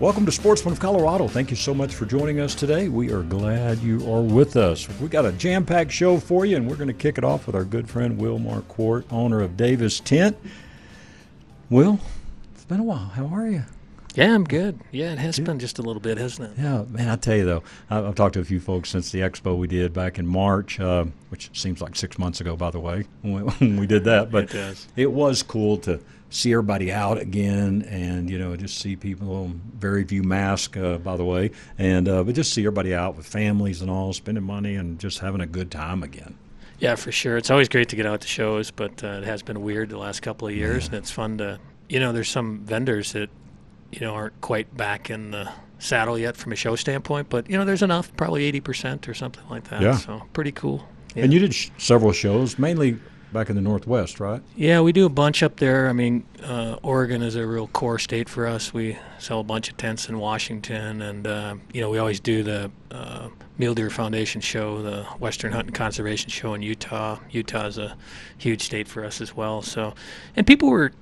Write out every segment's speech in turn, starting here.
Welcome to Sportsman of Colorado. Thank you so much for joining us today. We are glad you are with us. We got a jam packed show for you, and we're going to kick it off with our good friend Will Marquardt, owner of Davis Tent. Will, it's been a while. How are you? Yeah, I'm good. Yeah, it has been just a little bit, hasn't it? Yeah, man, I tell you though, I've talked to a few folks since the expo we did back in March, uh, which seems like six months ago, by the way, when we did that. But it, does. it was cool to see everybody out again, and you know, just see people. Very few masks, uh, by the way, and uh, but just see everybody out with families and all, spending money and just having a good time again. Yeah, for sure. It's always great to get out to shows, but uh, it has been weird the last couple of years, yeah. and it's fun to, you know, there's some vendors that you know aren't quite back in the saddle yet from a show standpoint, but you know there's enough, probably 80% or something like that. Yeah. So pretty cool. Yeah. And you did sh- several shows, mainly back in the Northwest, right? Yeah, we do a bunch up there. I mean, uh, Oregon is a real core state for us. We sell a bunch of tents in Washington, and uh, you know we always do the uh, Mule Deer Foundation show, the Western Hunt and Conservation show in Utah. Utah is a huge state for us as well. So, and people were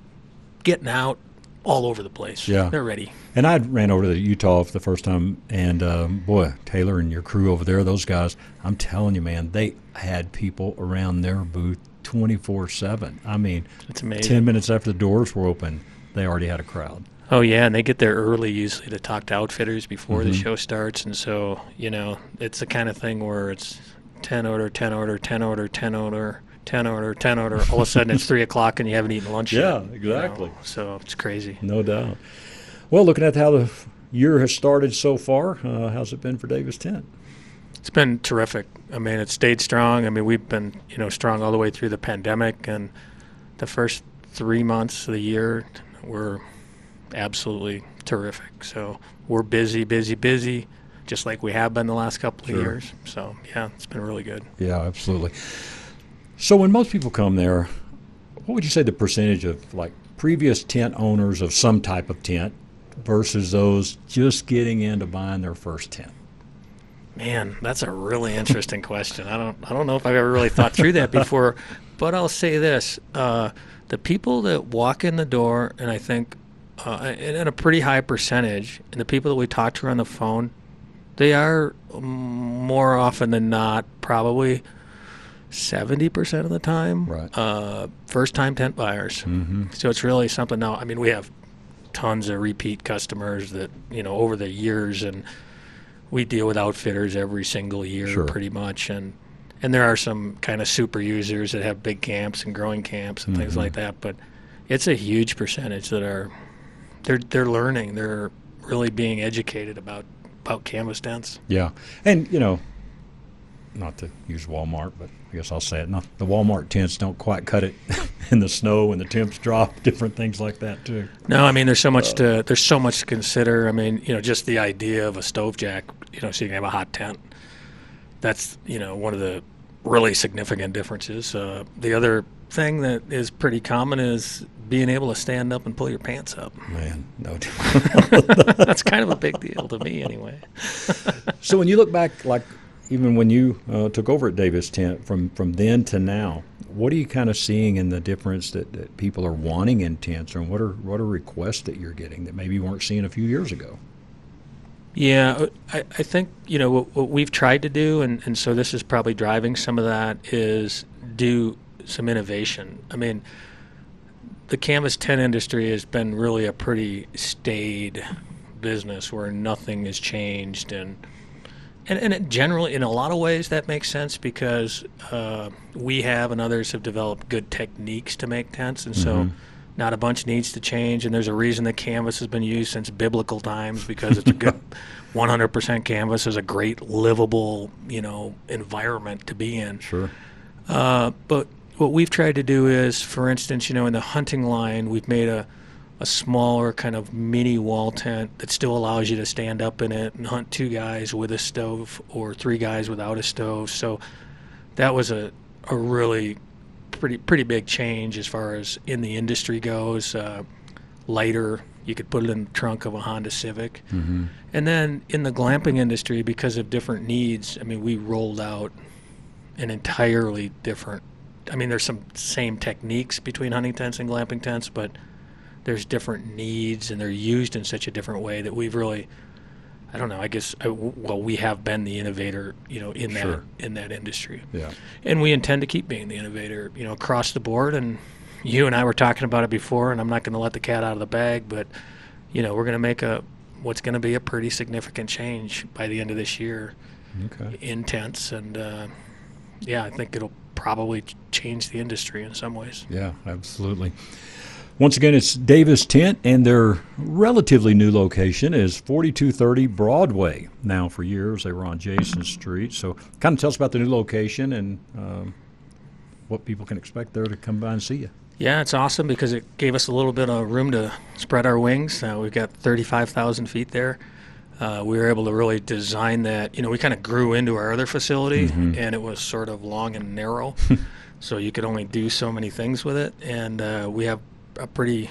getting out all over the place. Yeah, they're ready. And I ran over to Utah for the first time, and um, boy, Taylor and your crew over there, those guys, I'm telling you, man, they had people around their booth 24 7. I mean, it's amazing. 10 minutes after the doors were open, they already had a crowd. Oh yeah, and they get there early usually to talk to outfitters before mm-hmm. the show starts, and so you know it's the kind of thing where it's ten order, ten order, ten order, ten order, 10 order, 10 order. All of a sudden it's 3 o'clock and you haven't eaten lunch yeah, yet. Yeah, exactly. You know? So it's crazy. No doubt. Well, looking at how the year has started so far, uh, how's it been for Davis Tent? It's been terrific. I mean, it stayed strong. I mean, we've been, you know, strong all the way through the pandemic and the first three months of the year were absolutely terrific. So we're busy, busy, busy, just like we have been the last couple sure. of years. So, yeah, it's been really good. Yeah, absolutely. So when most people come there, what would you say the percentage of like previous tent owners of some type of tent versus those just getting into buying their first tent? Man, that's a really interesting question. I don't I don't know if I've ever really thought through that before, but I'll say this: uh, the people that walk in the door, and I think, uh, in a pretty high percentage, and the people that we talk to on the phone, they are more often than not probably 70% of the time right. uh, first time tent buyers. Mm-hmm. So it's really something now. I mean, we have tons of repeat customers that, you know, over the years, and we deal with outfitters every single year sure. pretty much. And, and there are some kind of super users that have big camps and growing camps and mm-hmm. things like that. But it's a huge percentage that are, they're, they're learning, they're really being educated about, about canvas tents. Yeah. And, you know, not to use Walmart, but I guess I'll say it. Not the Walmart tents don't quite cut it in the snow when the temps drop. Different things like that too. No, I mean there's so much uh, to there's so much to consider. I mean you know just the idea of a stove jack, you know, so you can have a hot tent. That's you know one of the really significant differences. Uh, the other thing that is pretty common is being able to stand up and pull your pants up. Man, no. That's kind of a big deal to me, anyway. so when you look back, like even when you uh, took over at Davis Tent, from from then to now, what are you kind of seeing in the difference that, that people are wanting in tents, and what are what are requests that you're getting that maybe you weren't seeing a few years ago? Yeah, uh, I, I think you know what, what we've tried to do, and, and so this is probably driving some of that is do some innovation. I mean, the canvas tent industry has been really a pretty staid business where nothing has changed and and, and it generally, in a lot of ways, that makes sense because uh, we have and others have developed good techniques to make tents, and so mm-hmm. Not a bunch needs to change. And there's a reason that canvas has been used since biblical times because it's a good 100% canvas is a great livable, you know, environment to be in. Sure. Uh, but what we've tried to do is, for instance, you know, in the hunting line, we've made a a smaller kind of mini wall tent that still allows you to stand up in it and hunt two guys with a stove or three guys without a stove. So that was a a really pretty pretty big change as far as in the industry goes. Uh, lighter, you could put it in the trunk of a Honda Civic, Mm-hmm. and then in the glamping industry, because of different needs, I mean, we rolled out an entirely different. I mean, there's some same techniques between hunting tents and glamping tents, but there's different needs, and they're used in such a different way that we've really. I don't know. I guess I, well, we have been the innovator, you know, in that Sure. in that industry Yeah. and we intend to keep being the innovator, you know, across the board. And you and I were talking about it before, and I'm not going to let the cat out of the bag, but you know, we're going to make a what's going to be a pretty significant change by the end of this year Okay. in tents, and uh, yeah, I think it'll probably change the industry in some ways. Yeah, absolutely. Once again, it's Davis Tent, and their relatively new location is 4230 Broadway. Now, for years, they were on Jason Street. So, kind of tell us about the new location and um, what people can expect there to come by and see you. Yeah, it's awesome because it gave us a little bit of room to spread our wings. Uh, we've got 35,000 feet there. Uh, we were able to really design that. You know, we kind of grew into our other facility, and it was sort of long and narrow, so you could only do so many things with it. And uh, we have a pretty,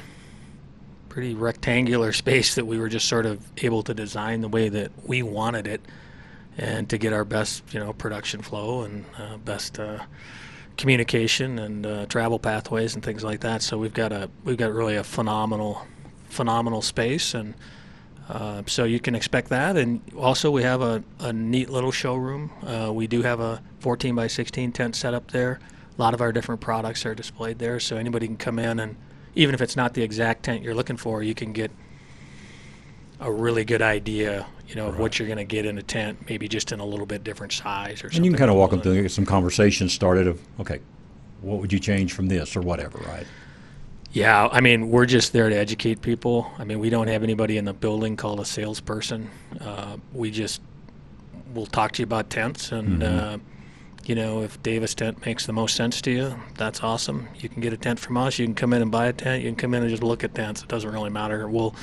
pretty rectangular space that we were just sort of able to design the way that we wanted it, and to get our best, you know, production flow and uh, best. Uh, communication and uh, travel pathways and things like that. So we've got a we've got really a phenomenal phenomenal space and uh, so you can expect that. And also we have a, a neat little showroom. Uh, we do have a 14 by 16 tent set up there. A lot of our different products are displayed there, so anybody can come in and even if it's not the exact tent you're looking for, you can get a really good idea, you know, of what you're going to get in a tent, maybe just in a little bit different size or something. And you can kind of walk them through, get some conversations started of, okay, what would you change from this or whatever, right? Yeah, I mean, we're just there to educate people. I mean, we don't have anybody in the building called a salesperson. Uh, we just will talk to you about tents, and uh, you know, if Davis tent makes the most sense to you, that's awesome. You can get a tent from us. You can come in and buy a tent. You can come in and just look at tents. It doesn't really matter. We'll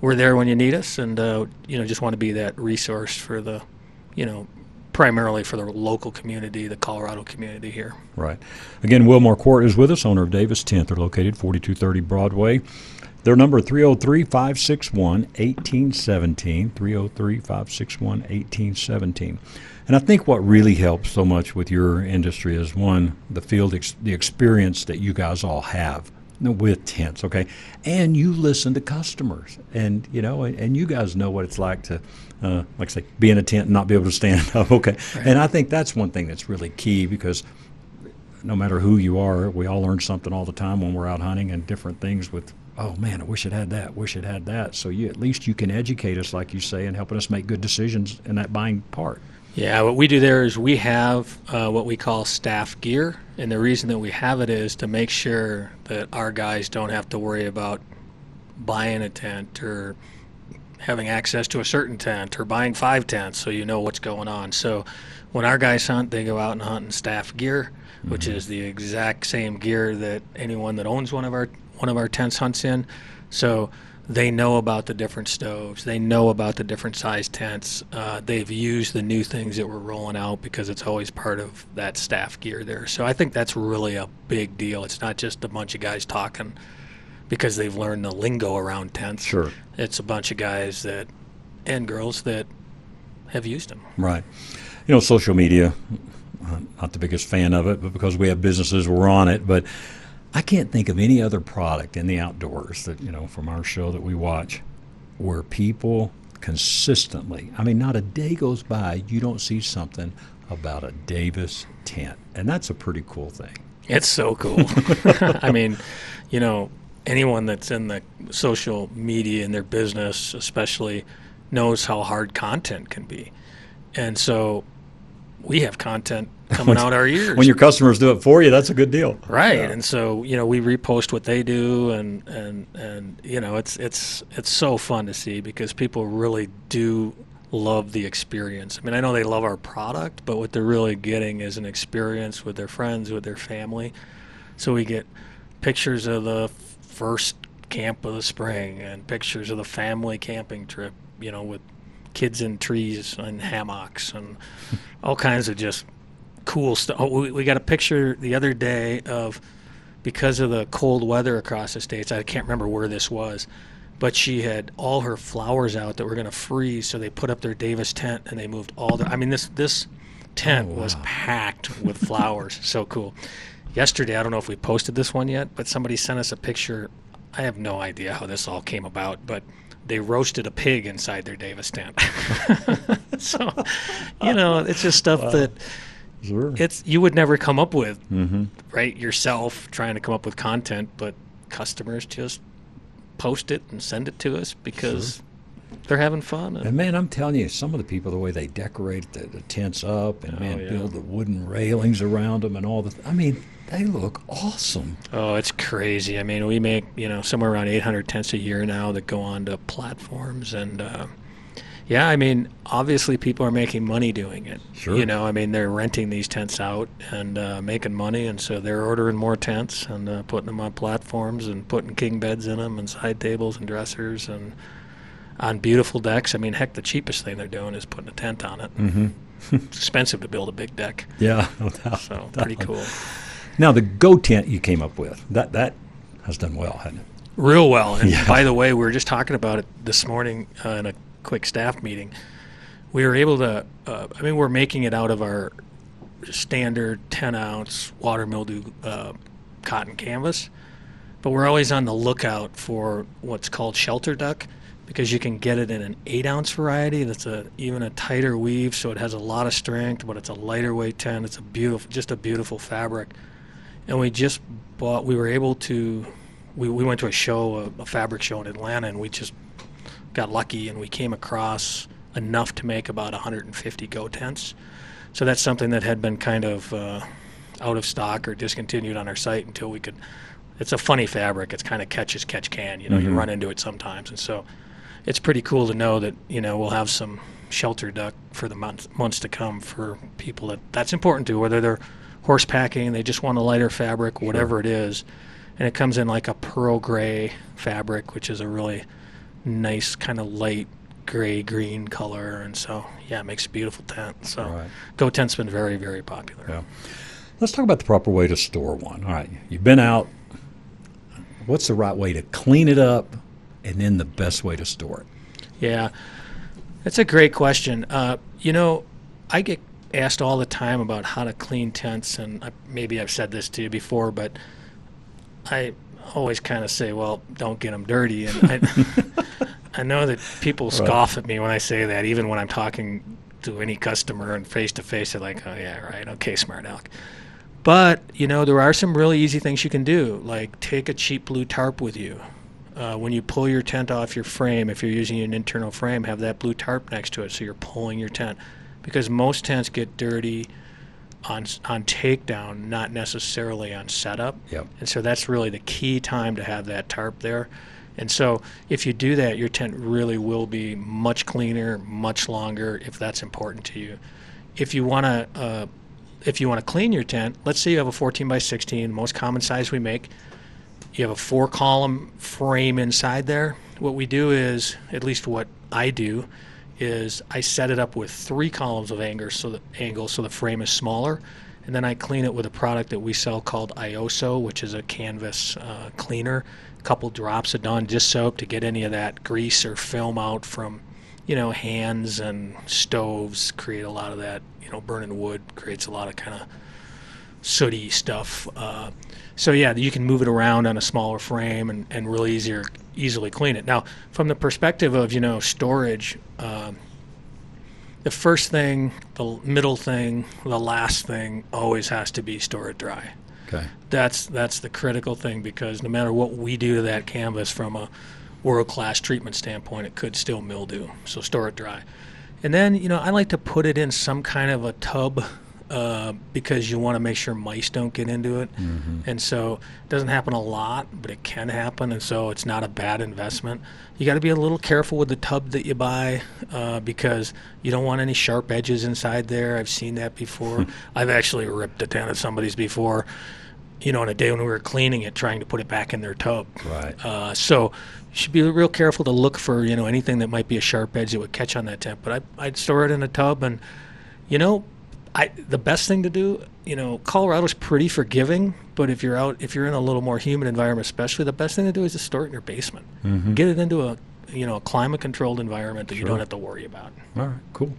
we're there when you need us, and uh, you know, just want to be that resource for the, you know, primarily for the local community, the Colorado community here. Right. Again, Will Marquardt is with us, owner of Davis Tent. They're located 4230 Broadway. Their number 303 561 1817. 303 561 1817. And I think what really helps so much with your industry is one, the field, ex- the experience that you guys all have with tents, okay? And you listen to customers. And, you know, and, and you guys know what it's like to, uh, like I say, be in a tent and not be able to stand up, okay? And I think that's one thing that's really key because no matter who you are, we all learn something all the time when we're out hunting and different things with, oh man, I wish it had that, wish it had that. So you at least you can educate us, like you say, and helping us make good decisions in that buying part. Yeah, what we do there is we have uh, what we call staff gear, and the reason that we have it is to make sure that our guys don't have to worry about buying a tent or having access to a certain tent or buying five tents so you know what's going on. So when our guys hunt, they go out and hunt in staff gear, which is the exact same gear that anyone that owns one of our one of our tents hunts in. So they know about the different stoves. They know about the different size tents. Uh, they've used the new things that we're rolling out because it's always part of that staff gear there. So I think that's really a big deal. It's not just a bunch of guys talking because they've learned the lingo around tents. Sure. It's a bunch of guys that and girls that have used them. Right. You know, social media, I'm not the biggest fan of it, but because we have businesses, we're on it. But I can't think of any other product in the outdoors that, you know, from our show that we watch where people consistently, I mean, not a day goes by you don't see something about a Davis tent. And that's a pretty cool thing. It's so cool. I mean, you know, anyone that's in the social media in their business, especially, knows how hard content can be. And so we have content coming out our ears. When your customers do it for you, that's a good deal. right Yeah. and so you know we repost what they do and and and you know it's it's it's so fun to see because people really do love the experience i mean i know they love our product but what they're really getting is an experience with their friends with their family so we get pictures of the first camp of the spring and pictures of the family camping trip you know with kids in trees and hammocks and all kinds of just cool stuff. Oh, we, we got a picture the other day of because of the cold weather across the states. I can't remember where this was, but she had all her flowers out that were going to freeze. So they put up their Davis tent and they moved all the. I mean this this tent Oh, wow. was packed with flowers. so cool. Yesterday, I don't know if we posted this one yet, but somebody sent us a picture. I have no idea how this all came about, but they roasted a pig inside their Davis tent. so, you know, it's just stuff that Sure. it's you would never come up with, mm-hmm. right? Yourself trying to come up with content, but customers just post it and send it to us because they're having fun. And, And man, I'm telling you, some of the people, the way they decorate the, the tents up and Oh, man, yeah. build the wooden railings around them and all the. I mean, they look awesome. oh, it's crazy. I mean, we make you know somewhere around 800 tents a year now that go onto platforms, and uh, yeah, I mean, obviously people are making money doing it. Sure. You know, I mean, they're renting these tents out and uh, making money, and so they're ordering more tents and uh, putting them on platforms and putting king beds in them and side tables and dressers and on beautiful decks. I mean, heck, the cheapest thing they're doing is putting a tent on it. Mm-hmm. It's expensive to build a big deck, Yeah, no doubt. so pretty cool. Now the Go tent you came up with that that has done well, hasn't it? Real well. And Yeah. by the way, we were just talking about it this morning uh, in a quick staff meeting. We were able to, uh, I mean, we're making it out of our standard 10 ounce water mildew uh, cotton canvas, but we're always on the lookout for what's called shelter duck because you can get it in an 8 ounce variety that's a even a tighter weave, so it has a lot of strength, but it's a lighter weight tent. It's a beautiful, just a beautiful fabric and we just bought we were able to we, we went to a show a, a fabric show in atlanta and we just got lucky and we came across enough to make about 150 go tents. So that's something that had been kind of uh, out of stock or discontinued on our site until we could it's a funny fabric. It's kind of catch as catch can you know you Mhm. run into it sometimes. And so it's pretty cool to know that you know we'll have some shelter duck for the months months to come for people that that's important to whether they're horse packing they just want a lighter fabric whatever it is. And it comes in like a pearl gray fabric which is a really nice kind of light gray green color and so yeah it makes a beautiful tent so Right. go tent's been very very popular Yeah. Let's talk about the proper way to store one. All right, you've been out. What's the right way to clean it up, and then the best way to store it? Yeah, that's a great question. Uh, you know, I get asked all the time about how to clean tents, and I, maybe I've said this to you before, but I always kind of say, "Well, don't get them dirty." And I, I know that people scoff at me when I say that, even when I'm talking to any customer and face to face, they're like, "Oh yeah, right, okay, smart aleck." But you know, there are some really easy things you can do, like take a cheap blue tarp with you. Uh, when you pull your tent off your frame, if you're using an internal frame, have that blue tarp next to it, so you're pulling your tent, because most tents get dirty on on takedown, not necessarily on setup. Yep. And so that's really the key time to have that tarp there. And so if you do that, your tent really will be much cleaner, much longer, if that's important to you. If you want to, uh, if you want to clean your tent, let's say you have a 14 by 16, most common size we make. You have a four column frame inside there. What we do is, at least what I do, is I set it up with three columns of angle so the angle so the frame is smaller, and then I clean it with a product that we sell called Iosso, which is a canvas uh, cleaner. A couple drops of Dawn dish soap to get any of that grease or film out from, you know, hands and stoves. Create a lot of that. You know, burning wood creates a lot of kind of sooty stuff. Uh, so yeah, you can move it around on a smaller frame and, and really easier easily clean it. Now, from the perspective of you know storage, um, the first thing, the middle thing, the last thing always has to be store it dry. Okay. That's that's the critical thing because no matter what we do to that canvas from a world class treatment standpoint, it could still mildew. So store it dry. And then, you know, I like to put it in some kind of a tub uh, because you want to make sure mice don't get into it. And so it doesn't happen a lot, but it can happen. And so it's not a bad investment. You got to be a little careful with the tub that you buy uh, because you don't want any sharp edges inside there. I've seen that before. I've actually ripped a tent of somebody's before, you know, on a day when we were cleaning it, trying to put it back in their tub. Right. Uh, so you should be real careful to look for you know anything that might be a sharp edge that would catch on that tent. But I, I'd store it in a tub, and you know, I the best thing to do, you know, Colorado's pretty forgiving, but if you're out, if you're in a little more humid environment, especially, the best thing to do is to store it in your basement. Mm-hmm. Get it into a you know a climate controlled environment that you don't have to worry about. All right, cool.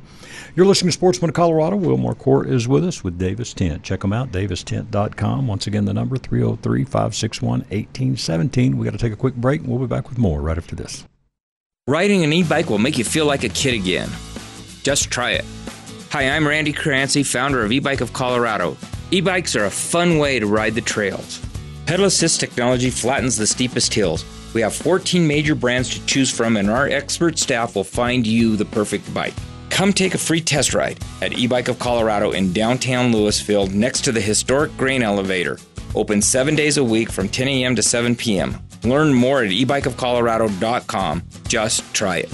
You're listening to Sportsman of Colorado. Will Marquardt is with us with Davis Tent. Check them out, davistent.com. Once again, the number 303 561 1817. we got to take a quick break, and we'll be back with more right after this. Riding an e bike will make you feel like a kid again. Just try it. Hi, I'm Randy Crancy, founder of E Bike of Colorado. E bikes are a fun way to ride the trails. Pedal assist technology flattens the steepest hills. We have 14 major brands to choose from, and our expert staff will find you the perfect bike. Come take a free test ride at E Bike of Colorado in downtown Louisville next to the historic grain elevator. Open seven days a week from 10 a.m. to 7 p.m. Learn more at ebikeofcolorado.com. Just try it.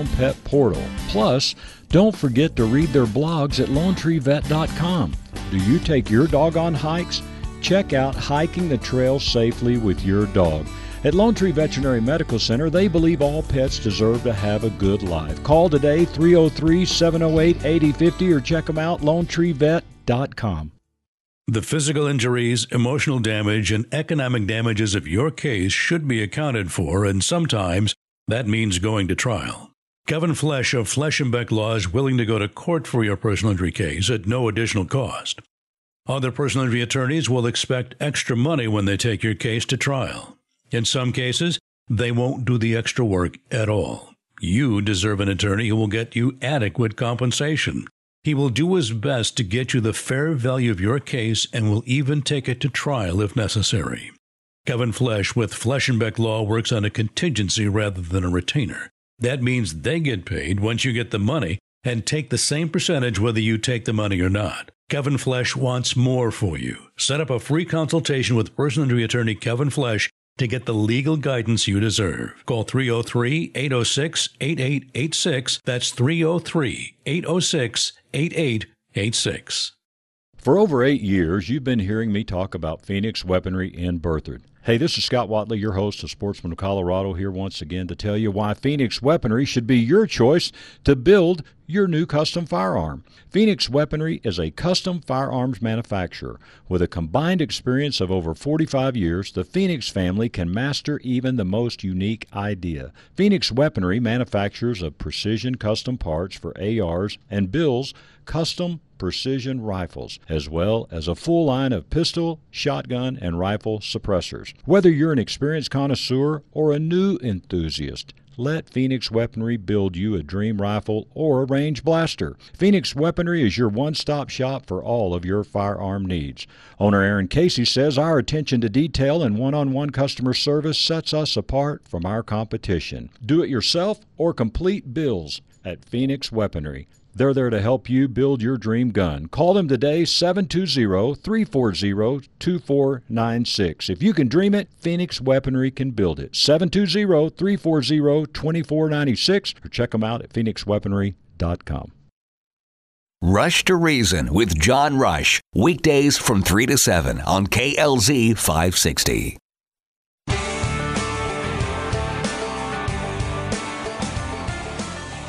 pet portal. Plus, don't forget to read their blogs at lonetreevet.com. Do you take your dog on hikes? Check out Hiking the Trail Safely with Your Dog. At Lone Tree Veterinary Medical Center, they believe all pets deserve to have a good life. Call today 303 708 8050 or check them out lonetreevet.com. The physical injuries, emotional damage, and economic damages of your case should be accounted for, and sometimes that means going to trial. Kevin Flesh of Flesh and Beck Law is willing to go to court for your personal injury case at no additional cost. Other personal injury attorneys will expect extra money when they take your case to trial. In some cases, they won't do the extra work at all. You deserve an attorney who will get you adequate compensation. He will do his best to get you the fair value of your case and will even take it to trial if necessary. Kevin Flesh with Flesh and Beck Law works on a contingency rather than a retainer. That means they get paid once you get the money and take the same percentage whether you take the money or not. Kevin Flesh wants more for you. Set up a free consultation with personal injury attorney Kevin Flesh to get the legal guidance you deserve. Call 303 806 8886. That's 303 806 8886. For over eight years, you've been hearing me talk about Phoenix Weaponry in Berthoud. Hey, this is Scott Watley, your host of Sportsman of Colorado, here once again to tell you why Phoenix Weaponry should be your choice to build your new custom firearm. Phoenix Weaponry is a custom firearms manufacturer. With a combined experience of over 45 years, the Phoenix family can master even the most unique idea. Phoenix Weaponry manufactures of precision custom parts for ARs and builds custom precision rifles, as well as a full line of pistol, shotgun, and rifle suppressors. Whether you're an experienced connoisseur or a new enthusiast, let Phoenix Weaponry build you a dream rifle or a range blaster. Phoenix Weaponry is your one stop shop for all of your firearm needs. Owner Aaron Casey says our attention to detail and one on one customer service sets us apart from our competition. Do it yourself or complete bills at Phoenix Weaponry. They're there to help you build your dream gun. Call them today, 720 340 2496. If you can dream it, Phoenix Weaponry can build it. 720 340 2496 or check them out at phoenixweaponry.com. Rush to Reason with John Rush, weekdays from 3 to 7 on KLZ 560.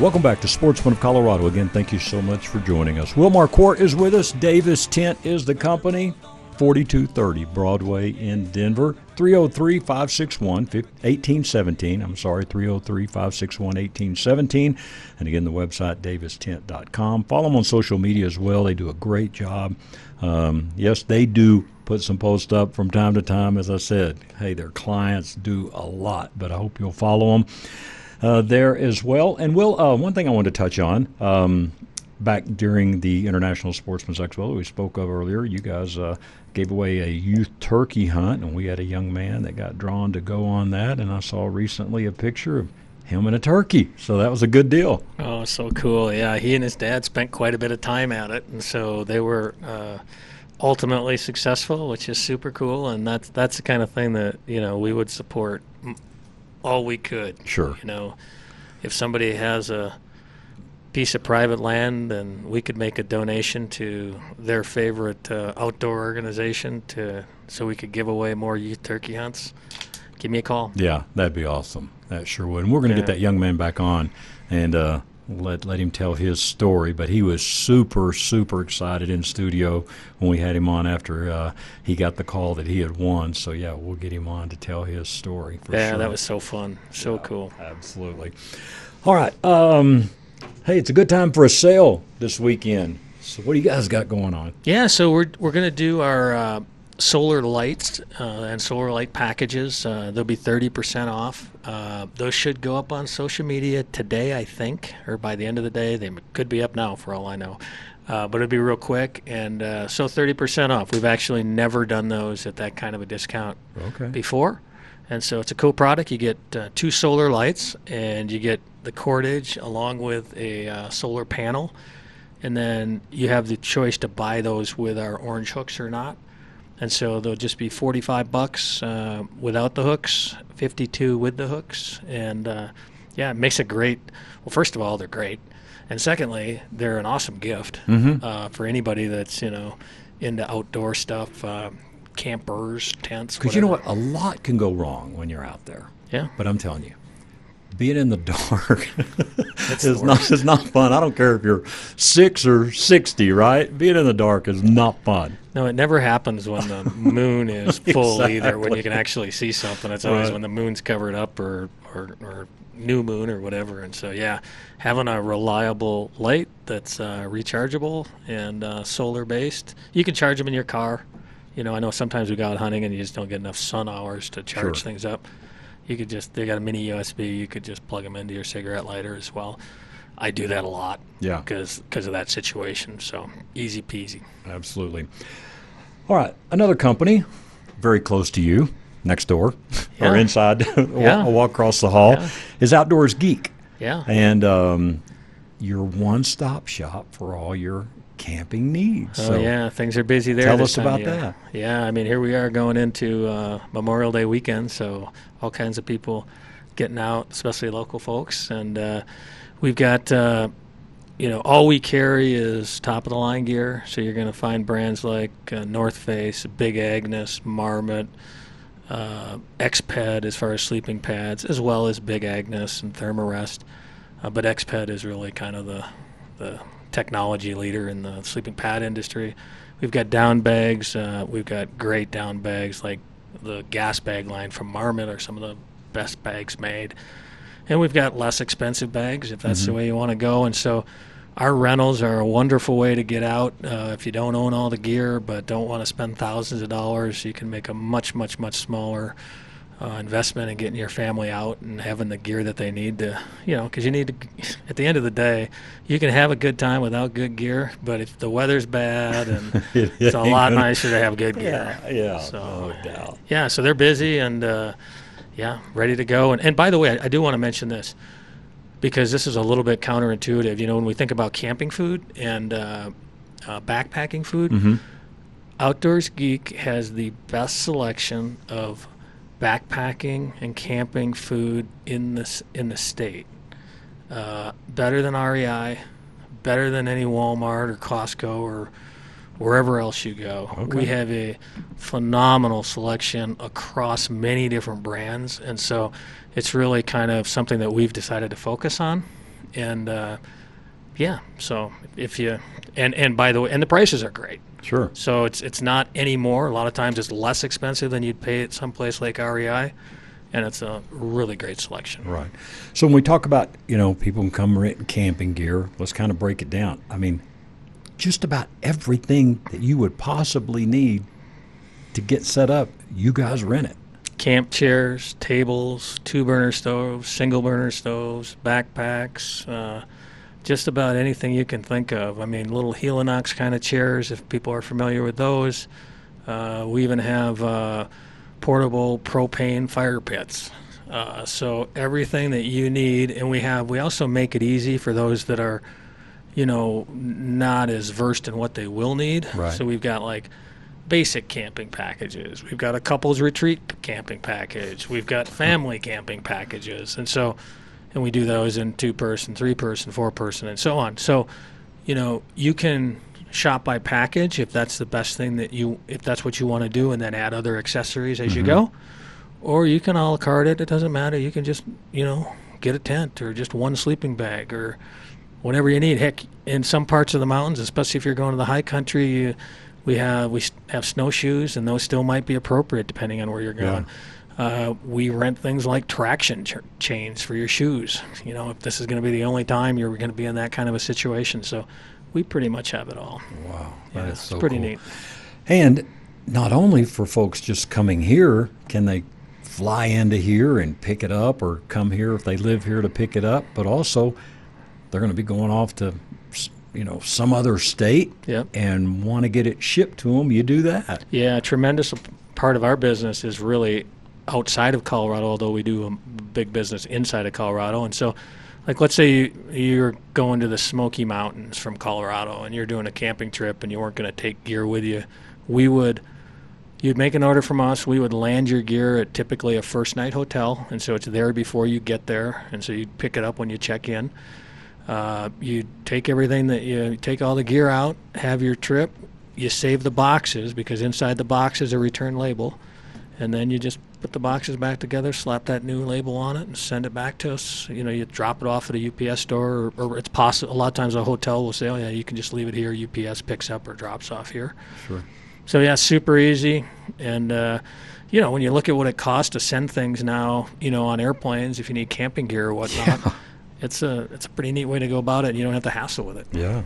Welcome back to Sportsman of Colorado. Again, thank you so much for joining us. Will Marquardt is with us. Davis Tent is the company. 4230 Broadway in Denver. 303 561 1817. I'm sorry, 303 561 1817. And again, the website davistent.com. Follow them on social media as well. They do a great job. Um, yes, they do put some posts up from time to time. As I said, hey, their clients do a lot, but I hope you'll follow them there as well. And Will, uh, one thing I wanted to touch on. Um, back during the International Sportsman's Expo that we spoke of earlier, you guys uh, gave away a youth turkey hunt, and we had a young man that got drawn to go on that. And I saw recently a picture of him and a turkey. So that was a good deal. Oh, so cool! Yeah, he and his dad spent quite a bit of time at it, and so they were uh, ultimately successful, which is super cool. And that's that's the kind of thing that you know we would support all we could. Sure. You know, if somebody has a piece of private land and we could make a donation to their favorite uh, outdoor organization to so we could give away more youth turkey hunts give me a call yeah that'd be awesome that sure would and we're going to yeah. get that young man back on and uh, let let him tell his story. But he was super super excited in studio when we had him on after uh, he got the call that he had won. So yeah, we'll get him on to tell his story. yeah, sure. that was so fun, so yeah, cool. Absolutely. All right. Um, hey, it's a good time for a sale this weekend. So what do you guys got going on? Yeah, so we're we're gonna do our uh, solar lights uh, and solar light packages. Uh, they'll be 30% off. Uh, those should go up on social media today, I think, or by the end of the day. They could be up now, for all I know. Uh, but it'll be real quick, and uh, so 30% off. We've actually never done those at that kind of a discount okay. before, and so it's a cool product. You get uh, two solar lights, and you get the cordage along with a solar panel, and then you have the choice to buy those with our orange hooks or not and so they'll just be 45 bucks uh, without the hooks 52 with the hooks and uh, yeah it makes a great. Well first of all they're great. And secondly they're an awesome gift mm-hmm. uh, for anybody that's you know into outdoor stuff uh, campers tents because you know what? A lot can go wrong when you're out there. Yeah. But i'm telling you being in the dark is not is not fun. I don't care if you're six or sixty, right? Being in the dark is not fun. No, it never happens when the moon is full exactly. either. When you can actually see something, it's always right. when the moon's covered up or, or or new moon or whatever. And so, yeah, having a reliable light that's uh, rechargeable and uh, solar based, you can charge them in your car. You know, I know sometimes we go out hunting and you just don't get enough sun hours to charge sure. things up you could just they got a mini USB. You could just plug them into your cigarette lighter as well. I do that a lot. Yeah. Because because of that situation. So easy peasy. Absolutely. All right, another company very close to you, next door yeah. or inside, yeah. a walk across the hall, yeah. is Outdoors Geek. Yeah. And um, your one-stop shop for all your camping needs. Oh so yeah, things are busy there. Tell us about yeah. that. Yeah, I mean here we are going into uh, Memorial Day weekend, so all kinds of people getting out, especially local folks, and uh, we've got. Uh, you know, all we carry is top of the line gear. So you're going to find brands like uh, North Face, Big Agnes, Marmot, uh, Exped as far as sleeping pads, as well as Big Agnes and Thermarest. Uh, but Exped is really kind of the the technology leader in the sleeping pad industry. We've got down bags. Uh, we've got great down bags like the gas bag line from Marmot are some of the best bags made. And we've got less expensive bags if that's mm-hmm. the way you want to go. And so our rentals are a wonderful way to get out. Uh, if you don't own all the gear but don't want to spend thousands of dollars, you can make a much, much, much smaller uh, investment in getting your family out and having the gear that they need to, you know, because you need to. At the end of the day, you can have a good time without good gear, but if the weather's bad, and it's a lot nicer to have good gear. Yeah, yeah, so, no doubt. Yeah, so they're busy and uh, yeah, ready to go. And and by the way, I, I do want to mention this because this is a little bit counterintuitive. You know, when we think about camping food and uh, uh, backpacking food. Mm-hmm. Outdoors Geek has the best selection of backpacking and camping food in this in the state. Uh, better than REI, better than any Walmart or Costco or wherever else you go. Okay. We have a phenomenal selection across many different brands, and so it's really kind of something that we've decided to focus on. And uh, yeah, so if you and and by the way, and the prices are great. Sure. So it's it's not anymore. A lot of times it's less expensive than you'd pay at some place like REI, and it's a really great selection. Right. So when we talk about you know people can come rent camping gear, let's kind of break it down. I mean, just about everything that you would possibly need to get set up, you guys rent it. Camp chairs, tables, two burner stoves, single burner stoves, backpacks. Uh, just about anything you can think of. I mean, little Helinox kind of chairs, if people are familiar with those. Uh, we even have uh, portable propane fire pits. Uh, so everything that you need, and we have, we also make it easy for those that are, you know, not as versed in what they will need. Right. So we've got like basic camping packages. We've got a couples retreat camping package. We've got family camping packages, and so, and we do those in two person, three person, four person, and so on. So, you know, you can shop by package if that's the best thing that you, if that's what you want to do, and then add other accessories as you mm-hmm. go or you can a la carte it. It doesn't matter. You can just you know get a tent or just one sleeping bag or whatever you need. Heck, in some parts of the mountains, especially if you're going to the high country, you, we have we have snowshoes, and those still might be appropriate depending on where you're going. Uh, we rent things like traction ch- chains for your shoes. You know, if this is going to be the only time you're going to be in that kind of a situation, so we pretty much have it all. Wow, Yeah, that is it's pretty cool. neat. And not only for folks just coming here, can they fly into here and pick it up or come here if they live here to pick it up, but also they're going to be going off to you know some other state Yep. and want to get it shipped to them. You do that. Yeah, a tremendous part of our business is really outside of Colorado, although we do a big business inside of Colorado. And so, like, let's say you, you're going to the Smoky Mountains from Colorado and you're doing a camping trip and you weren't going to take gear with you. We would, you'd make an order from us. We would land your gear at typically a first night hotel. And so it's there before you get there. And so you'd pick it up when you check in. Uh, you take everything that you take all the gear out, have your trip. You save the boxes because inside the box is a return label, and then you just put the boxes back together, slap that new label on it, and send it back to us. You know, you drop it off at a UPS store, or, or it's possible. A lot of times a hotel will say, "Oh yeah, you can just leave it here. UPS picks up or drops off here." Sure. So yeah, super easy, and uh, you know when you look at what it costs to send things now, you know on airplanes if you need camping gear or whatnot, it's a it's a pretty neat way to go about it. and You don't have to hassle with it. Yeah.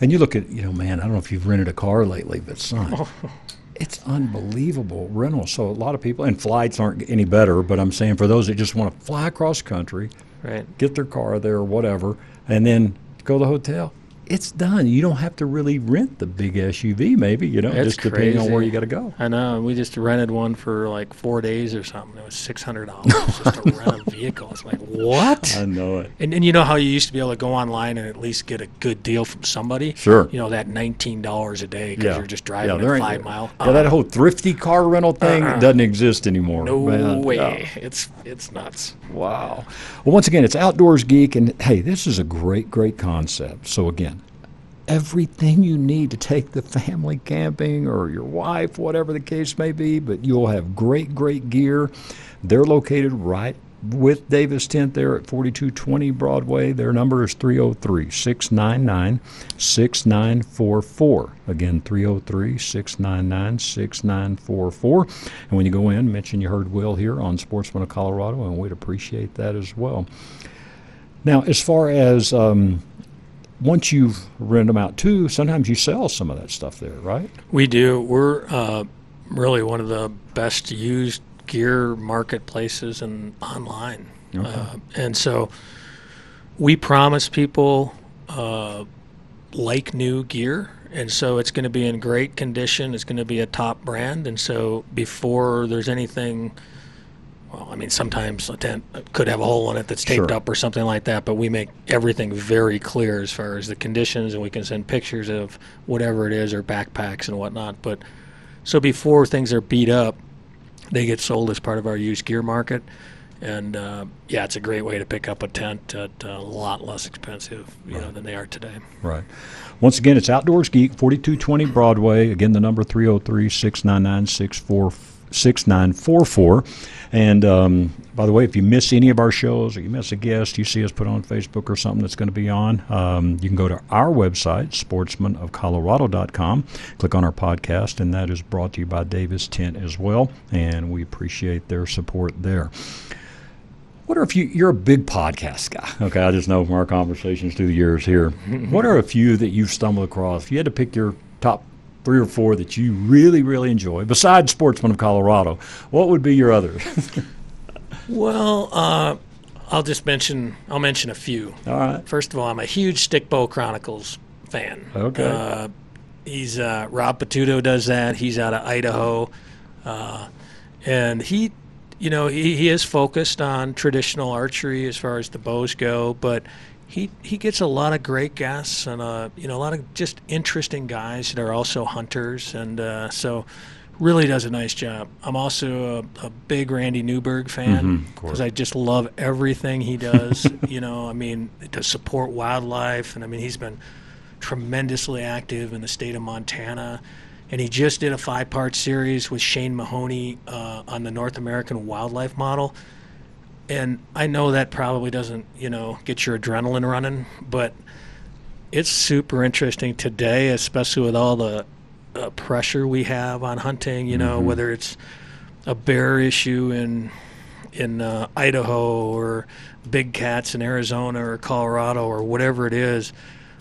And you look at, you know, man, I don't know if you've rented a car lately, but son, it's unbelievable rental. So a lot of people, and flights aren't any better, but I'm saying for those that just want to fly across country, Right. get their car there or whatever, and then go to the hotel. It's done. You don't have to really rent the big SUV, maybe, you know, just depending on where you got to go. I know. We just rented one for like four days or something. It was six hundred dollars just to rent a vehicle. It's like what? I know it. And, and you know how you used to be able to go online and at least get a good deal from somebody. Sure. You know that nineteen dollars a day because you're just driving a five mile. Yeah, that whole thrifty car rental thing uh-uh. doesn't exist anymore. no man. way. Yeah. It's it's nuts. Wow. Well, once again, it's Outdoors Geek, and hey, this is a great, great concept. So, again, everything you need to take the family camping or your wife, whatever the case may be, but you'll have great, great gear. They're located right with Davis Tent there at 4220 Broadway. Their number is 303 699 6944. Again, 303 699 6944. And when you go in, mention you heard Will here on Sportsman of Colorado, and we'd appreciate that as well. Now, as far as um, once you've rented them out too, sometimes you sell some of that stuff there, right? We do. We're uh, really one of the best used gear marketplaces and online. Uh, and so we promise people uh, like new gear. And so it's going to be in great condition. It's going to be a top brand. And so before there's anything, well, I mean, sometimes a tent could have a hole in it that's taped Sure. up or something like that, but we make everything very clear as far as the conditions, and we can send pictures of whatever it is or backpacks and whatnot. But so before things are beat up, they get sold as part of our used gear market. And uh, yeah, it's a great way to pick up a tent at a lot less expensive, you know, than they are today. Right. Once again, it's Outdoors Geek, 4220 Broadway. Again, the number 303 699 6944. And um, by the way, if you miss any of our shows or you miss a guest, you see us put on Facebook or something that's going to be on, um, you can go to our website, sportsmanofcolorado.com, click on our podcast, and that is brought to you by Davis Tent as well. And we appreciate their support there. What are a few? You're a big podcast guy. Okay, I just know from our conversations through the years here. what are a few that you've stumbled across? If you had to pick your top three or four that you really, really enjoy, besides Sportsman of Colorado, what would be your others? Well, uh, I'll just mention I'll mention a few. All right. First of all, I'm a huge Stickbow Chronicles fan. Okay. Uh, he's uh, Rob Patuto does that. He's out of Idaho, uh, and he you know, he, he is focused on traditional archery as far as the bows go, but he he gets a lot of great guests and uh, you know a lot of just interesting guys that are also hunters, and uh, so really does a nice job. I'm also a, a big Randy Newberg fan because mm-hmm, I just love everything he does. you know, I mean, to support wildlife, and I mean, he's been tremendously active in the state of Montana. And he just did a five part series with Shane Mahoney uh, on the North American wildlife model. And I know that probably doesn't, you know, get your adrenaline running, but it's super interesting today, especially with all the uh, pressure we have on hunting. You know, mm-hmm. whether it's a bear issue in in uh, Idaho or big cats in Arizona or Colorado or whatever it is.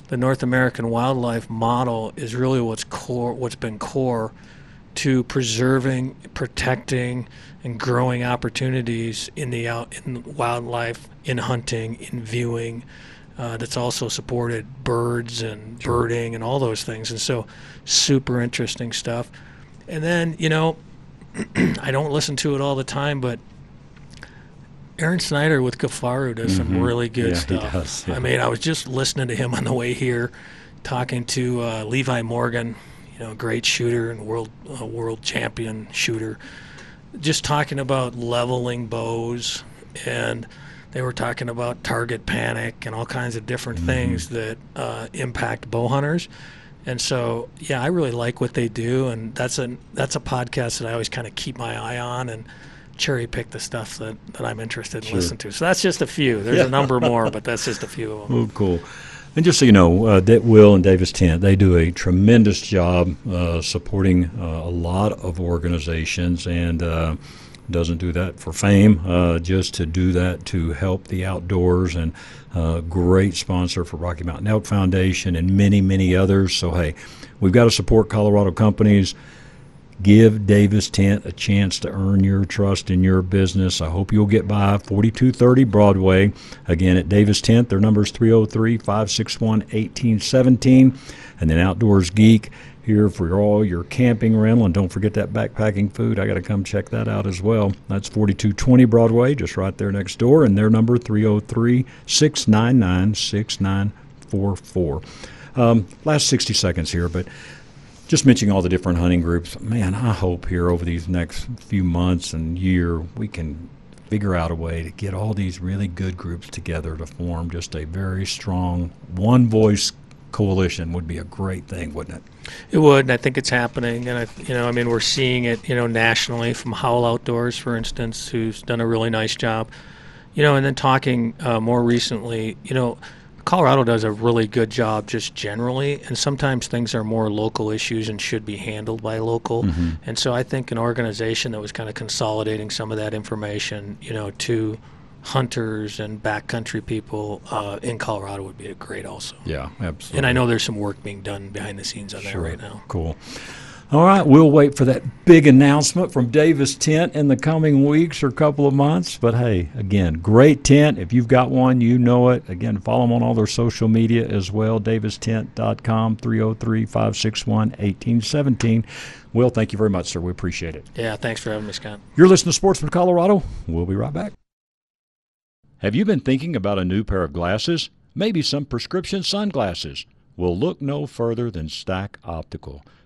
The North American wildlife model is really what's core, what's been core to preserving, protecting, and growing opportunities in the out in wildlife, in hunting, in viewing. Uh, that's also supported birds and birding and all those things. And so, super interesting stuff. And then, you know, I don't listen to it all the time, but Aaron Snyder with Kifaru does mm-hmm. some really good yeah, stuff. Does, yeah. I mean, I was just listening to him on the way here, talking to uh, Levi Morgan, you know, great shooter and world uh, world champion shooter, just talking about leveling bows, and they were talking about target panic and all kinds of different mm-hmm. things that uh, impact bow hunters. And so, yeah, I really like what they do, and that's a that's a podcast that I always kind of keep my eye on and cherry pick the stuff that, that I'm interested in sure. listening to. So that's just a few. There's yeah. a number more, but that's just a few of them. Oh, cool. And just so you know, uh, Will and Davis Tent, they do a tremendous job uh, supporting uh, a lot of organizations and uh, doesn't do that for fame, uh, just to do that to help the outdoors and uh, great sponsor for Rocky Mountain Elk Foundation and many, many others. So, hey, we've got to support Colorado companies. Give Davis Tent a chance to earn your trust in your business. I hope you'll get by 4230 Broadway. Again, at Davis Tent, their number is 303 561 1817. And then Outdoors Geek here for all your camping rental. And don't forget that backpacking food. I got to come check that out as well. That's 4220 Broadway, just right there next door. And their number 303 699 6944. Um, last 60 seconds here, but just mentioning all the different hunting groups, man, I hope here over these next few months and year we can figure out a way to get all these really good groups together to form just a very strong one voice coalition would be a great thing, wouldn't it? It would, and I think it's happening. And I, you know, I mean, we're seeing it, you know, nationally from Howl Outdoors, for instance, who's done a really nice job. You know, and then talking uh, more recently, you know, Colorado does a really good job just generally, and sometimes things are more local issues and should be handled by local. Mm-hmm. And so I think an organization that was kind of consolidating some of that information, you know, to hunters and backcountry people uh, in Colorado would be great also. Yeah, absolutely. And I know there's some work being done behind the scenes on sure. that right now. Cool. All right, we'll wait for that big announcement from Davis Tent in the coming weeks or couple of months. But hey, again, great tent. If you've got one, you know it. Again, follow them on all their social media as well. DavisTent.com, 303 561 1817. Will, thank you very much, sir. We appreciate it. Yeah, thanks for having me, Scott. You're listening to Sportsman Colorado. We'll be right back. Have you been thinking about a new pair of glasses? Maybe some prescription sunglasses? Well, look no further than Stack Optical.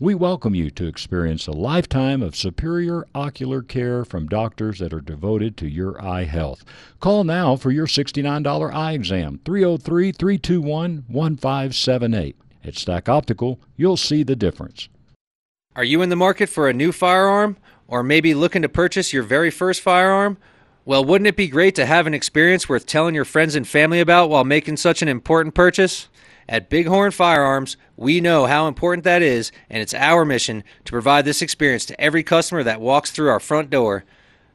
We welcome you to experience a lifetime of superior ocular care from doctors that are devoted to your eye health. Call now for your $69 eye exam, 303 321 1578. At Stack Optical, you'll see the difference. Are you in the market for a new firearm? Or maybe looking to purchase your very first firearm? Well, wouldn't it be great to have an experience worth telling your friends and family about while making such an important purchase? At Bighorn Firearms, we know how important that is, and it's our mission to provide this experience to every customer that walks through our front door.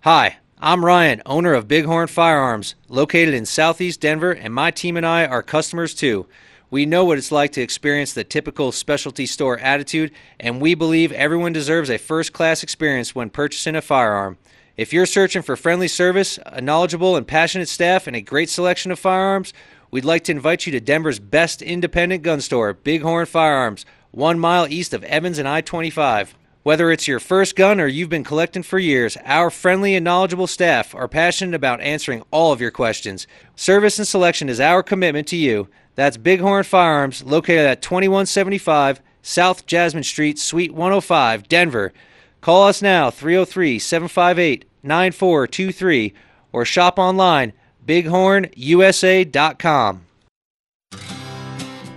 Hi, I'm Ryan, owner of Bighorn Firearms, located in southeast Denver, and my team and I are customers too. We know what it's like to experience the typical specialty store attitude, and we believe everyone deserves a first class experience when purchasing a firearm. If you're searching for friendly service, a knowledgeable and passionate staff, and a great selection of firearms, we'd like to invite you to Denver's best independent gun store, Bighorn Firearms, one mile east of Evans and I 25. Whether it's your first gun or you've been collecting for years, our friendly and knowledgeable staff are passionate about answering all of your questions. Service and selection is our commitment to you. That's Bighorn Firearms, located at 2175 South Jasmine Street, Suite 105, Denver. Call us now, 303 758 9423, or shop online, bighornusa.com.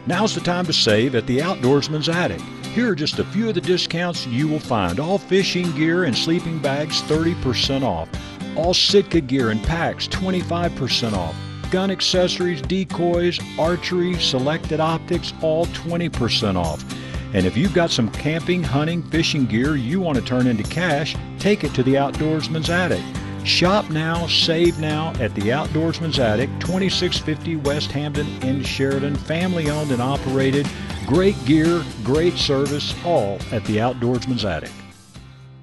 Now's the time to save at the Outdoorsman's Attic. Here are just a few of the discounts you will find. All fishing gear and sleeping bags 30% off. All Sitka gear and packs 25% off gun accessories, decoys, archery, selected optics, all 20% off. And if you've got some camping, hunting, fishing gear you want to turn into cash, take it to the Outdoorsman's Attic. Shop now, save now at the Outdoorsman's Attic, 2650 West Hampden in Sheridan. Family owned and operated. Great gear, great service, all at the Outdoorsman's Attic.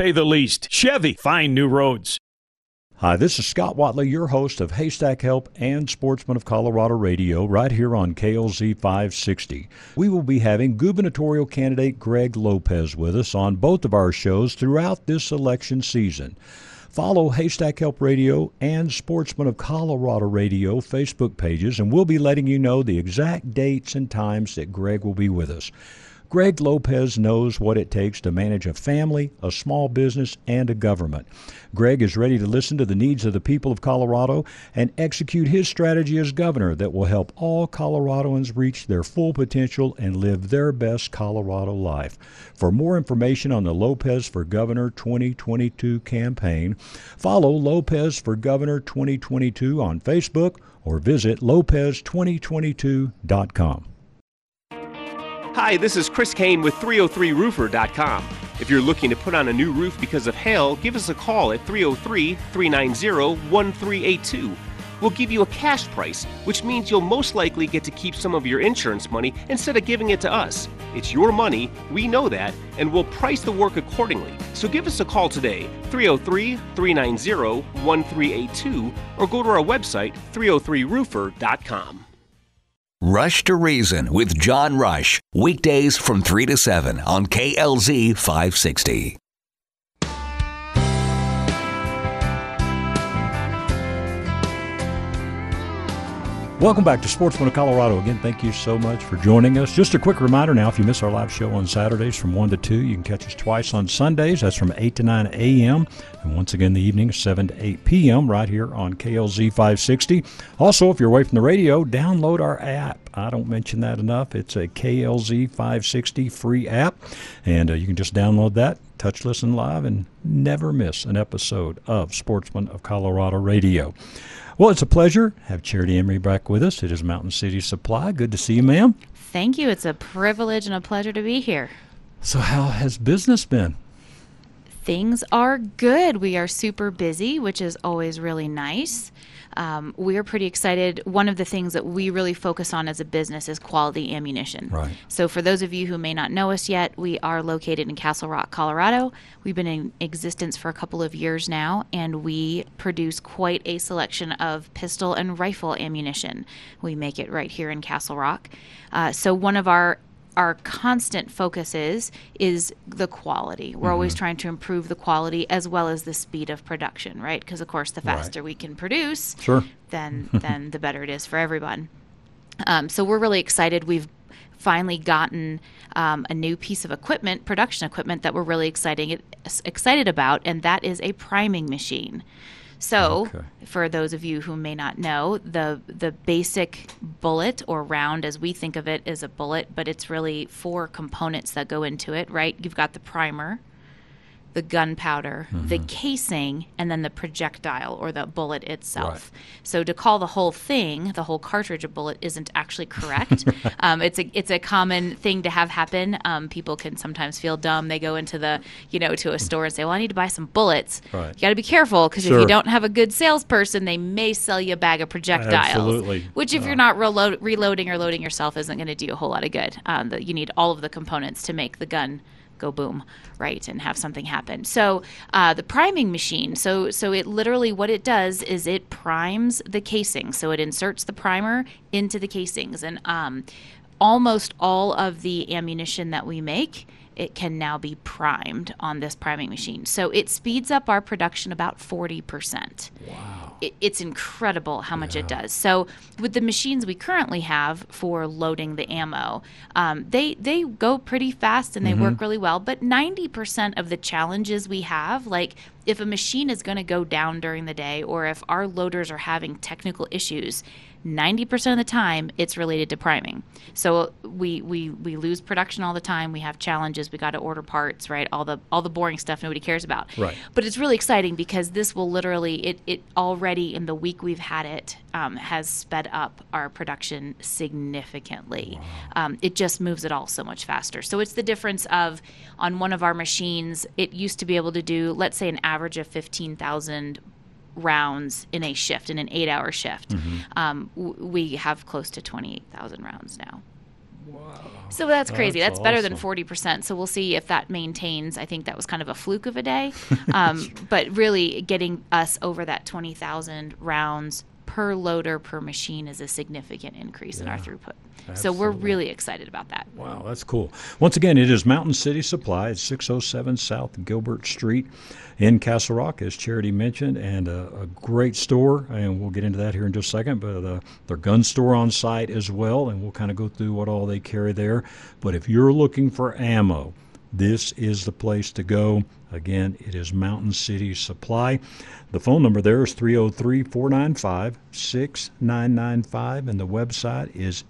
pay the least. Chevy, find new roads. Hi, this is Scott Watley, your host of Haystack Help and Sportsman of Colorado Radio, right here on KLZ 560. We will be having gubernatorial candidate Greg Lopez with us on both of our shows throughout this election season. Follow Haystack Help Radio and Sportsman of Colorado Radio Facebook pages, and we'll be letting you know the exact dates and times that Greg will be with us. Greg Lopez knows what it takes to manage a family, a small business, and a government. Greg is ready to listen to the needs of the people of Colorado and execute his strategy as governor that will help all Coloradoans reach their full potential and live their best Colorado life. For more information on the Lopez for Governor 2022 campaign, follow Lopez for Governor 2022 on Facebook or visit lopez2022.com. Hi, this is Chris Kane with 303roofer.com. If you're looking to put on a new roof because of hail, give us a call at 303 390 1382. We'll give you a cash price, which means you'll most likely get to keep some of your insurance money instead of giving it to us. It's your money, we know that, and we'll price the work accordingly. So give us a call today, 303 390 1382, or go to our website, 303roofer.com. Rush to Reason with John Rush. Weekdays from 3 to 7 on KLZ 560. Welcome back to Sportsman of Colorado. Again, thank you so much for joining us. Just a quick reminder now if you miss our live show on Saturdays from 1 to 2, you can catch us twice on Sundays. That's from 8 to 9 a.m. And once again, the evening, 7 to 8 p.m., right here on KLZ 560. Also, if you're away from the radio, download our app. I don't mention that enough. It's a KLZ 560 free app, and uh, you can just download that, touch listen live, and never miss an episode of Sportsman of Colorado Radio. Well, it's a pleasure to have Charity Emery back with us. It is Mountain City Supply. Good to see you, ma'am. Thank you. It's a privilege and a pleasure to be here. So, how has business been? Things are good. We are super busy, which is always really nice. Um, we're pretty excited. One of the things that we really focus on as a business is quality ammunition. Right. So, for those of you who may not know us yet, we are located in Castle Rock, Colorado. We've been in existence for a couple of years now, and we produce quite a selection of pistol and rifle ammunition. We make it right here in Castle Rock. Uh, so, one of our our constant focus is is the quality. We're always trying to improve the quality as well as the speed of production, right? Because of course, the Right. faster we can produce, Sure. then then the better it is for everyone. Um, so we're really excited. We've finally gotten um, a new piece of equipment, production equipment that we're really exciting excited about, and that is a priming machine. So, Okay. for those of you who may not know, the the basic bullet or round, as we think of it, is a bullet, but it's really four components that go into it. Right? You've got the primer, the gunpowder, the casing, and then the projectile or the bullet itself. So to call the whole thing, the whole cartridge a bullet, isn't actually correct. um, it's a it's a common thing to have happen. Um, people can sometimes feel dumb. They go into the you know to a store and say, "Well, I need to buy some bullets." Right. You got to be careful because if you don't have a good salesperson, they may sell you a bag of projectiles. Absolutely. Which, if you're not reload, reloading or loading yourself, isn't going to do a whole lot of good. Um, the, you need all of the components to make the gun go boom, right, and have something happen. So uh, the priming machine, so so it literally what it does is it primes the casing. So it inserts the primer into the casings, and um, almost all of the ammunition that we make. It can now be primed on this priming machine. So it speeds up our production about 40%. Wow. It, it's incredible how much it does. So with the machines we currently have for loading the ammo, um, they, they go pretty fast and they work really well. But 90% of the challenges we have, like if a machine is going to go down during the day or if our loaders are having technical issues, 90% of the time it's related to priming. So we we we lose production all the time. We have challenges. We got to order parts, right? All the all the boring stuff nobody cares about. Right. But it's really exciting because this will literally it it already in the week we've had it um, has sped up our production significantly. Um, it just moves it all so much faster. So it's the difference of on one of our machines, it used to be able to do let's say an average of fifteen thousand rounds in a shift in an eight hour shift um, w- we have close to 28000 rounds now Wow. so that's crazy. That's That's, better than forty percent. So we'll see if that maintains. I think that was kind of a fluke of a day, um, but really getting us over that twenty thousand rounds per loader per machine is a significant increase in our throughput. So we're really excited about that. Wow, that's cool. Once again, it is Mountain City Supply at 607 South Gilbert Street in Castle Rock, as Charity mentioned, and a, a great store. And we'll get into that here in just a second. But uh, their gun store on site as well, and we'll kind of go through what all they carry there. But if you're looking for ammo, this is the place to go. Again, it is Mountain City Supply. The phone number there is 303 495 6995, and the website is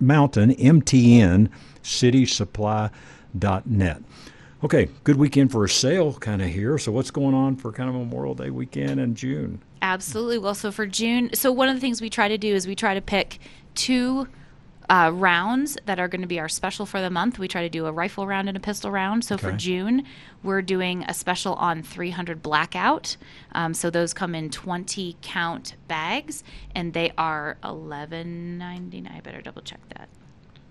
Mountain, MTN, citysupply.net. Okay, good weekend for a sale kind of here. So, what's going on for kind of Memorial Day weekend in June? Absolutely. Well, so for June, so one of the things we try to do is we try to pick two uh, rounds that are going to be our special for the month. We try to do a rifle round and a pistol round. So for June, we're doing a special on 300 blackout. Um, so those come in 20 count bags, and they are 11.99. I better double check that.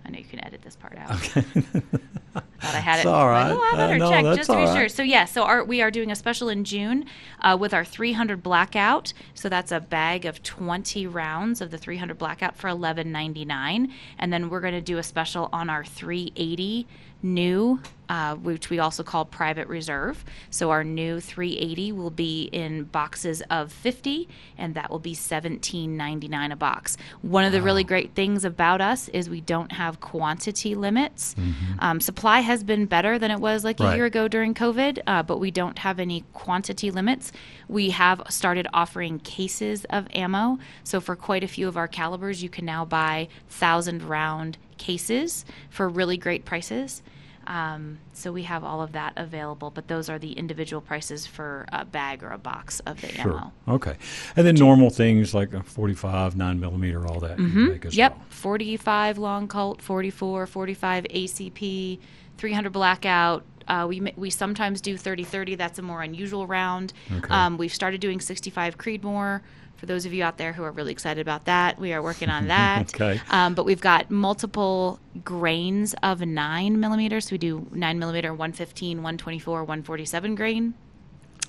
I know you can edit this part out. Okay. Thought I had It's it. all Like, oh, I Uh, no, check just to be all sure. So yeah, so our, we are doing a special in June uh, with our 300 blackout. So that's a bag of 20 rounds of the 300 blackout for 11.99, and then we're going to do a special on our 380 new, uh, which we also call private reserve. So our new 380 will be in boxes of 50, and that will be 17.99 a box. One of the really great things about us is we don't have quantity limits. Um, supply has been better than it was like a Right. year ago during COVID, uh, but we don't have any quantity limits. We have started offering cases of ammo. So for quite a few of our calibers, you can now buy thousand round cases for really great prices. Um, so we have all of that available, but those are the individual prices for a bag or a box of the ammo. Okay. And then normal things like a 45, 9 millimeter, all that you make as Mm-hmm. Yep. well. 45 long Colt, 44, 45 ACP, 300 blackout. Uh, we we sometimes do 30 30. That's a more unusual round. Okay. Um, we've started doing 65 Creedmoor. For those of you out there who are really excited about that, we are working on that. Okay. Um, but we've got multiple grains of 9 millimeters. So we do 9 millimeter, 115, 124, 147 grain.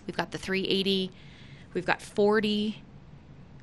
We've got the 380. We've got 40,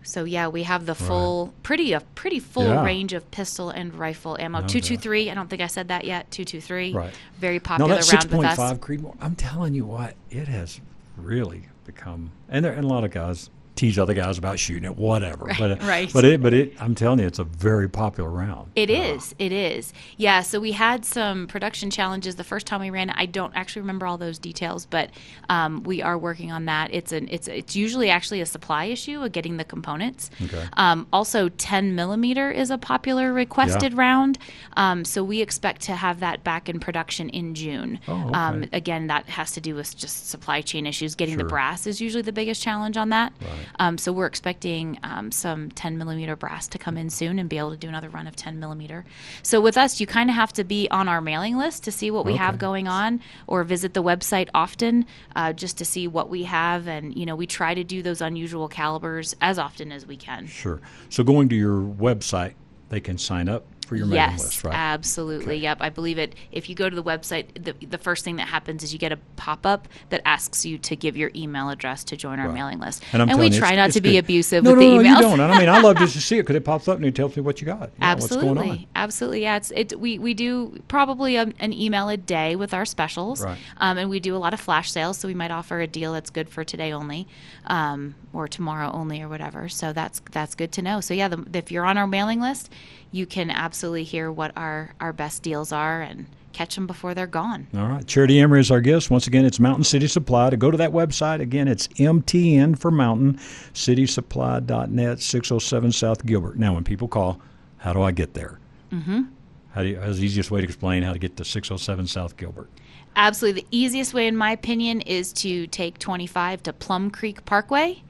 So yeah, we have the full, pretty a pretty full Yeah. range of pistol and rifle ammo. Two two three. I don't think I said that yet. Two two three. Right. Very No, popular that round six with point us. five Creedmoor. I'm telling you what, it has really become, and there and a lot of guys tease other guys about shooting it, whatever. but right. But it, but it, I'm telling you, it's a very popular round. It is. It is. Yeah. So we had some production challenges the first time we ran it. I don't actually remember all those details, but um, we are working on that. It's an. It's it's usually actually a supply issue of getting the components. Okay. Um, also, 10 millimeter is a popular requested round. Um, so we expect to have that back in production in June. Oh, um, okay. again, that has to do with just supply chain issues. Getting the brass is usually the biggest challenge on that. Right. Um, so we're expecting um, some 10 millimeter brass to come in soon and be able to do another run of 10 millimeter. So with us, you kind of have to be on our mailing list to see what we have going on, or visit the website often uh, just to see what we have. And you know, we try to do those unusual calibers as often as we can. Sure. So going to your website, they can sign up for your mailing yes, list, right? absolutely. Yep, I believe it. If you go to the website, the, the first thing that happens is you get a pop up that asks you to give your email address to join our Right. mailing list. And, I'm we you, try not to be good. abusive no, with no, the no, emails. you don't. I mean, I love just to see it because it pops up and it tells me what you got. you know, what's going on. Absolutely, absolutely. Yeah, it's it. We we do probably a, an email a day with our specials, Right. um, and we do a lot of flash sales. So we might offer a deal that's good for today only, um, or tomorrow only, or whatever. So that's that's good to know. So yeah, the, if you're on our mailing list, you can absolutely hear what our our best deals are and catch them before they're gone. All right. Charity Emery is our guest. Once again, it's Mountain City Supply. To go to that website, again, it's MTN for Mountain, citysupply.net, 607 South Gilbert. Now, when people call, how do I get there? Mm-hmm. How do you, how's the easiest way to explain how to get to 607 South Gilbert? Absolutely. The easiest way, in my opinion, is to take 25 to Plum Creek Parkway.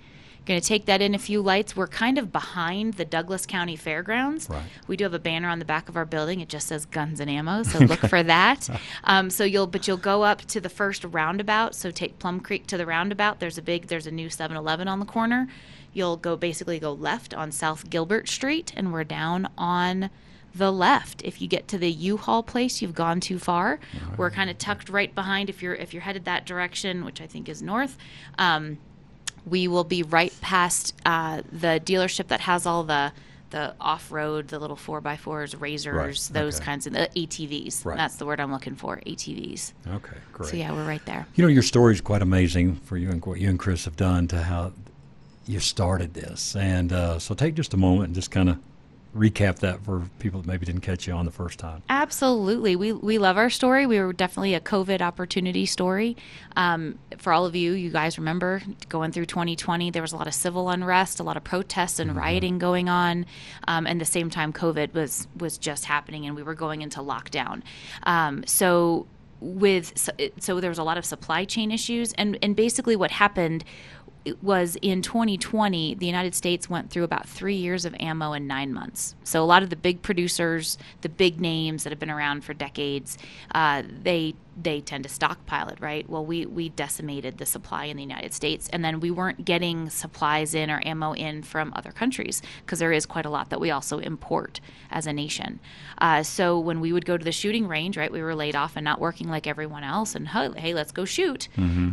Going to take that in a few lights. We're kind of behind the Douglas County Fairgrounds. Right. We do have a banner on the back of our building. It just says guns and ammo, so look for that. Um, so you'll, but you'll go up to the first roundabout. So take Plum Creek to the roundabout. There's a big, there's a new 7-Eleven on the corner. You'll go basically go left on South Gilbert Street, and we're down on the left. If you get to the U-Haul place, you've gone too far. We're kind of tucked right behind. If you're if you're headed that direction, which I think is north, um, we will be right past uh, the dealership that has all the the off-road, the little four x fours, razors, those okay. kinds of the ATVs. Right. That's the word I'm looking for. ATVs. Okay, great. So yeah, we're right there. You know, your story is quite amazing for you and what you and Chris have done to how you started this. And uh, so take just a moment and just kind of recap that for people that maybe didn't catch you on the first time. Absolutely. We, we love our story. We were definitely a COVID opportunity story. Um, for all of you, you guys remember going through 2020, there was a lot of civil unrest, a lot of protests and rioting going on. Um, and the same time, COVID was, was just happening and we were going into lockdown. Um, so, with so, so there was a lot of supply chain issues and and basically what happened was in 2020 the united states went through about three years of ammo in nine months. So a lot of the big producers the big names that have been around for decades uh, they they tend to stockpile it right? Well we we decimated the supply in the united states and then we weren't getting supplies in or ammo in from other countries because there is quite a lot that we also import as a nation. Uh, so when we would go to the shooting range right we were laid off and not working like everyone else and hey, hey let's go shoot.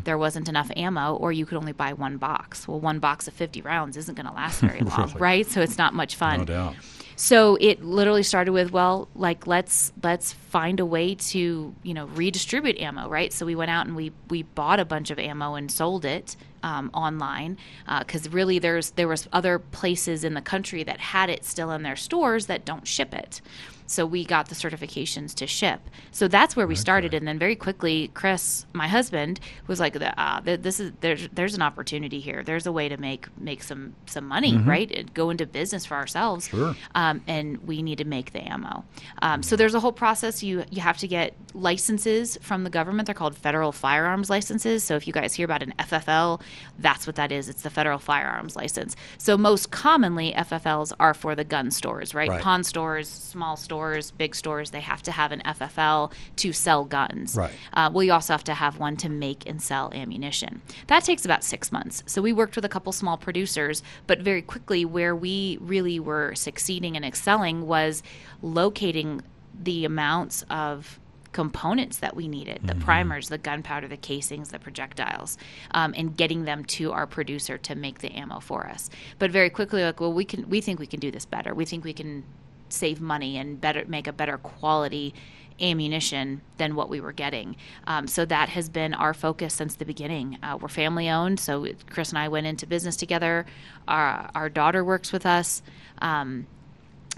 There wasn't enough ammo or you could only buy one box. Well one box of 50 rounds isn't going to last very long Really? right? So it's not much fun. No doubt. so it literally started with well like let's let's find a way to you know redistribute ammo right? So we went out and we we bought a bunch of ammo and sold it um, online because really there's there was other places in the country that had it still in their stores that don't ship it. So we got the certifications to ship. So that's where we started. And then very quickly chris my husband was like uh, this is there's there's an opportunity here. There's a way to make make some some money right? And go into business for ourselves. Sure. um, and we need to make the ammo. Um, so there's a whole process. You you have to get licenses from the government. They're called federal firearms licenses. So if you guys hear about an FFL, that's what that is. It's the federal firearms license. So most commonly, FFLs are for the gun stores, right? Right. Pawn stores, small stores, big stores. They have to have an FFL to sell guns. Right. Uh, well, you also have to have one to make and sell ammunition. That takes about six months. So we worked with a couple small producers, but very quickly, where we really were succeeding and excelling was locating the amounts of components that we needed the primers, the gunpowder, the casings, the projectiles, um, and getting them to our producer to make the ammo for us. But very quickly, like, well, we can, we think we can do this better. We think we can save money and better make a better quality ammunition than what we were getting. Um, so that has been our focus since the beginning. Uh, we're family owned, so Chris and I went into business together. Our, our daughter works with us. Um,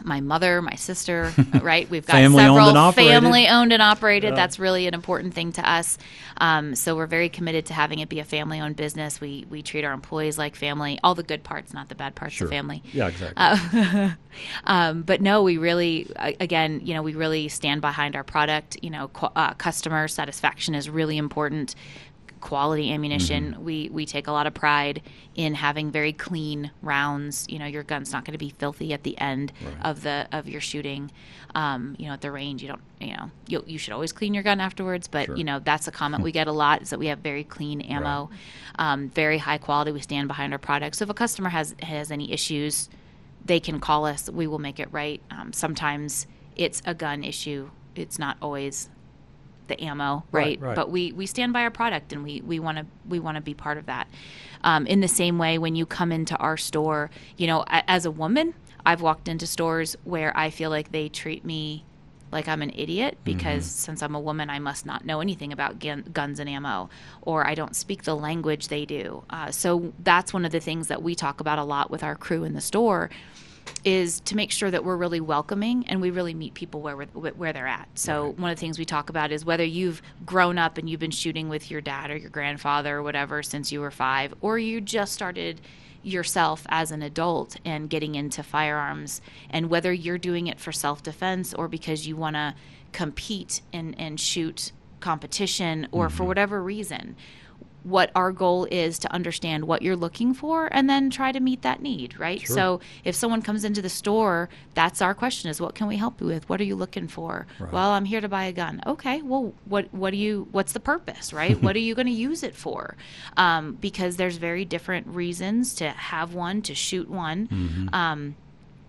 my mother, my sister, right? We've got Family several operated. family owned and operated. Yeah. That's really an important thing to us. Um, so we're very committed to having it be a family owned business. We we treat our employees like family. All the good parts, not the bad parts Sure. of family. Yeah, exactly. Uh, um, but no, we really, again, you know, we really stand behind our product. You know, qu- uh, customer satisfaction is really important. Quality ammunition. Mm-hmm. We we take a lot of pride in having very clean rounds. You know, your gun's not going to be filthy at the end of the of your shooting. Um, you know, at the range, you don't. You know, you you should always clean your gun afterwards. But you know, that's a comment we get a lot is that we have very clean ammo, um, very high quality. We stand behind our product. So if a customer has has any issues, they can call us. We will make it right. Um, sometimes it's a gun issue. It's not always the ammo, Right, right? right. But we, we stand by our product and we, we want to we want to be part of that. Um, in the same way, when you come into our store, you know, as a woman, I've walked into stores where I feel like they treat me like I'm an idiot because since I'm a woman, I must not know anything about gun, guns and ammo, or I don't speak the language they do. Uh, so that's one of the things that we talk about a lot with our crew in the store is to make sure that we're really welcoming and we really meet people where we're, where they're at. So one of the things we talk about is whether you've grown up and you've been shooting with your dad or your grandfather or whatever since you were 5 or you just started yourself as an adult and getting into firearms and whether you're doing it for self-defense or because you want to compete and and shoot competition or for mm-hmm. whatever reason what our goal is to understand what you're looking for and then try to meet that need right? So if someone comes into the store that's our question is what can we help you with? What are you looking for? Well i'm here to buy a gun. Okay well what what do you what's the purpose right? What are you going to use it for? Um, because there's very different reasons to have one to shoot one. Um,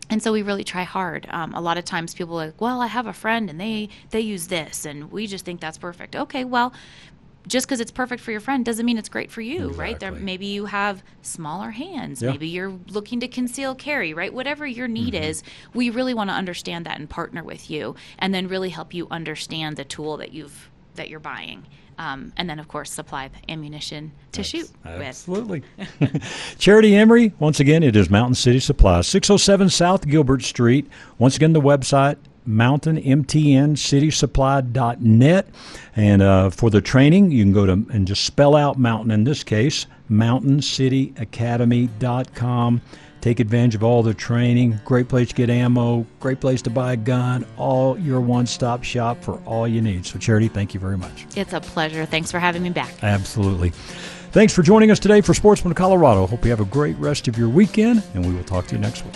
and so we really try hard. Um, a lot of times people are like, "Well, I have a friend and they they use this, and we just think that's perfect." Okay, well, just because it's perfect for your friend doesn't mean it's great for you, right? There, maybe you have smaller hands. Yeah. Maybe you're looking to conceal carry, right? Whatever your need Mm-hmm. is, we really want to understand that and partner with you, and then really help you understand the tool that you've that you're buying, um, and then of course supply the ammunition to shoot with. Absolutely. Charity Emery, once again, it is Mountain City Supply, 607 South Gilbert Street. Once again, the website, mountainmtncitysupply.net. And uh, for the training, you can go to and just spell out mountain in this case, mountaincityacademy.com. Take advantage of all the training. Great place to get ammo. Great place to buy a gun. All your one-stop shop for all you need. So, Charity, thank you very much. It's a pleasure. Thanks for having me back. Absolutely. Thanks for joining us today for Sportsman Colorado. Hope you have a great rest of your weekend, and we will talk to you next week.